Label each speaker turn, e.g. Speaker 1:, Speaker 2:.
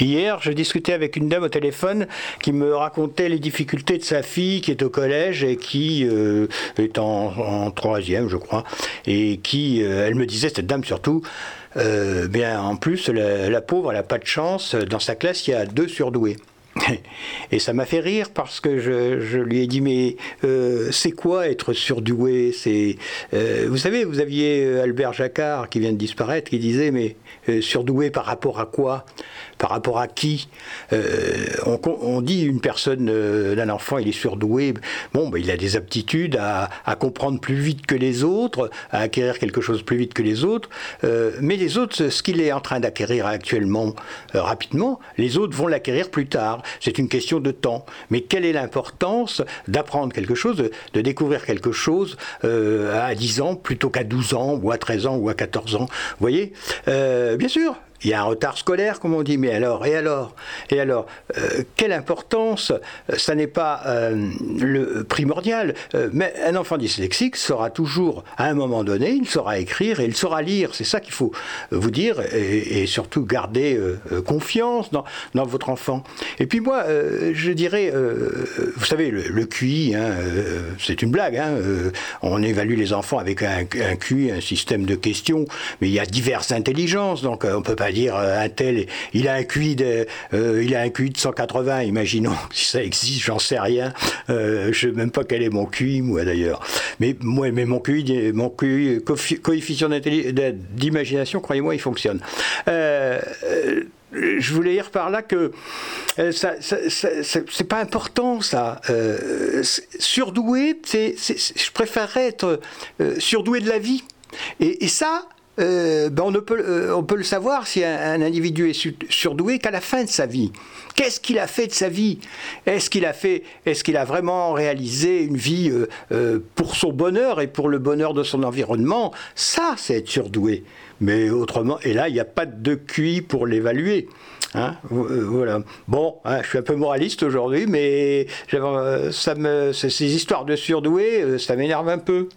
Speaker 1: Hier, je discutais avec une dame au téléphone qui me racontait les difficultés de sa fille qui est au collège et qui euh, est en, troisième, je crois, et qui, euh, elle me disait, cette dame surtout, euh, bien en plus, la, la pauvre, elle n'a pas de chance. Dans sa classe, il y a deux surdoués. Et ça m'a fait rire parce que je, lui ai dit mais euh, c'est quoi être surdoué? C'est euh, vous savez vous aviez euh, Albert Jacquard qui vient de disparaître qui disait mais surdoué par rapport à quoi? Par rapport à qui? On, dit une personne d'un enfant il est surdoué. Bon ben, il a des aptitudes à, à, comprendre plus vite que les autres à acquérir quelque chose plus vite que les autres. Mais les autres ce qu'il est en train d'acquérir actuellement rapidement les autres vont l'acquérir plus tard. C'est une question de temps. Mais quelle est l'importance d'apprendre quelque chose, de, découvrir quelque chose euh, à 10 ans plutôt qu'à 12 ans ou à 13 ans ou à 14 ans? Vous voyez? Euh, Bien sûr, il y a un retard scolaire, comme on dit, mais alors, et alors Et alors, euh, quelle importance Ça n'est pas euh, le primordial, euh, mais un enfant dyslexique saura toujours, à un moment donné, il saura écrire et il saura lire. C'est ça qu'il faut vous dire, et, surtout garder confiance dans, votre enfant. Et puis moi, je dirais, vous savez, le, QI, hein, c'est une blague, hein, on évalue les enfants avec un QI, un système de questions, mais il y a diverses intelligences, donc on ne peut pas dire euh, un tel, il a un QI de, euh, il a un QI de 180, imaginons si ça existe, j'en sais rien. Euh, je sais même pas quel est mon QI, moi d'ailleurs. Mais, moi, mais mon QI, mon QI coefficient d'imagination, croyez-moi, il fonctionne. je voulais dire par là que ça, c'est pas important ça. surdoué, je préférerais être surdoué de la vie. Et ça, euh, ben on, ne peut, euh, on peut le savoir si un, individu est surdoué qu'à la fin de sa vie. Qu'est-ce qu'il a fait de sa vie? Est-ce qu'il a fait, est-ce qu'il a vraiment réalisé une vie euh, pour son bonheur et pour le bonheur de son environnement? Ça, c'est être surdoué. Mais autrement, et là, il n'y a pas de QI pour l'évaluer. Hein voilà. Bon, hein, je suis un peu moraliste aujourd'hui, mais ces histoires de surdoué, ça m'énerve un peu.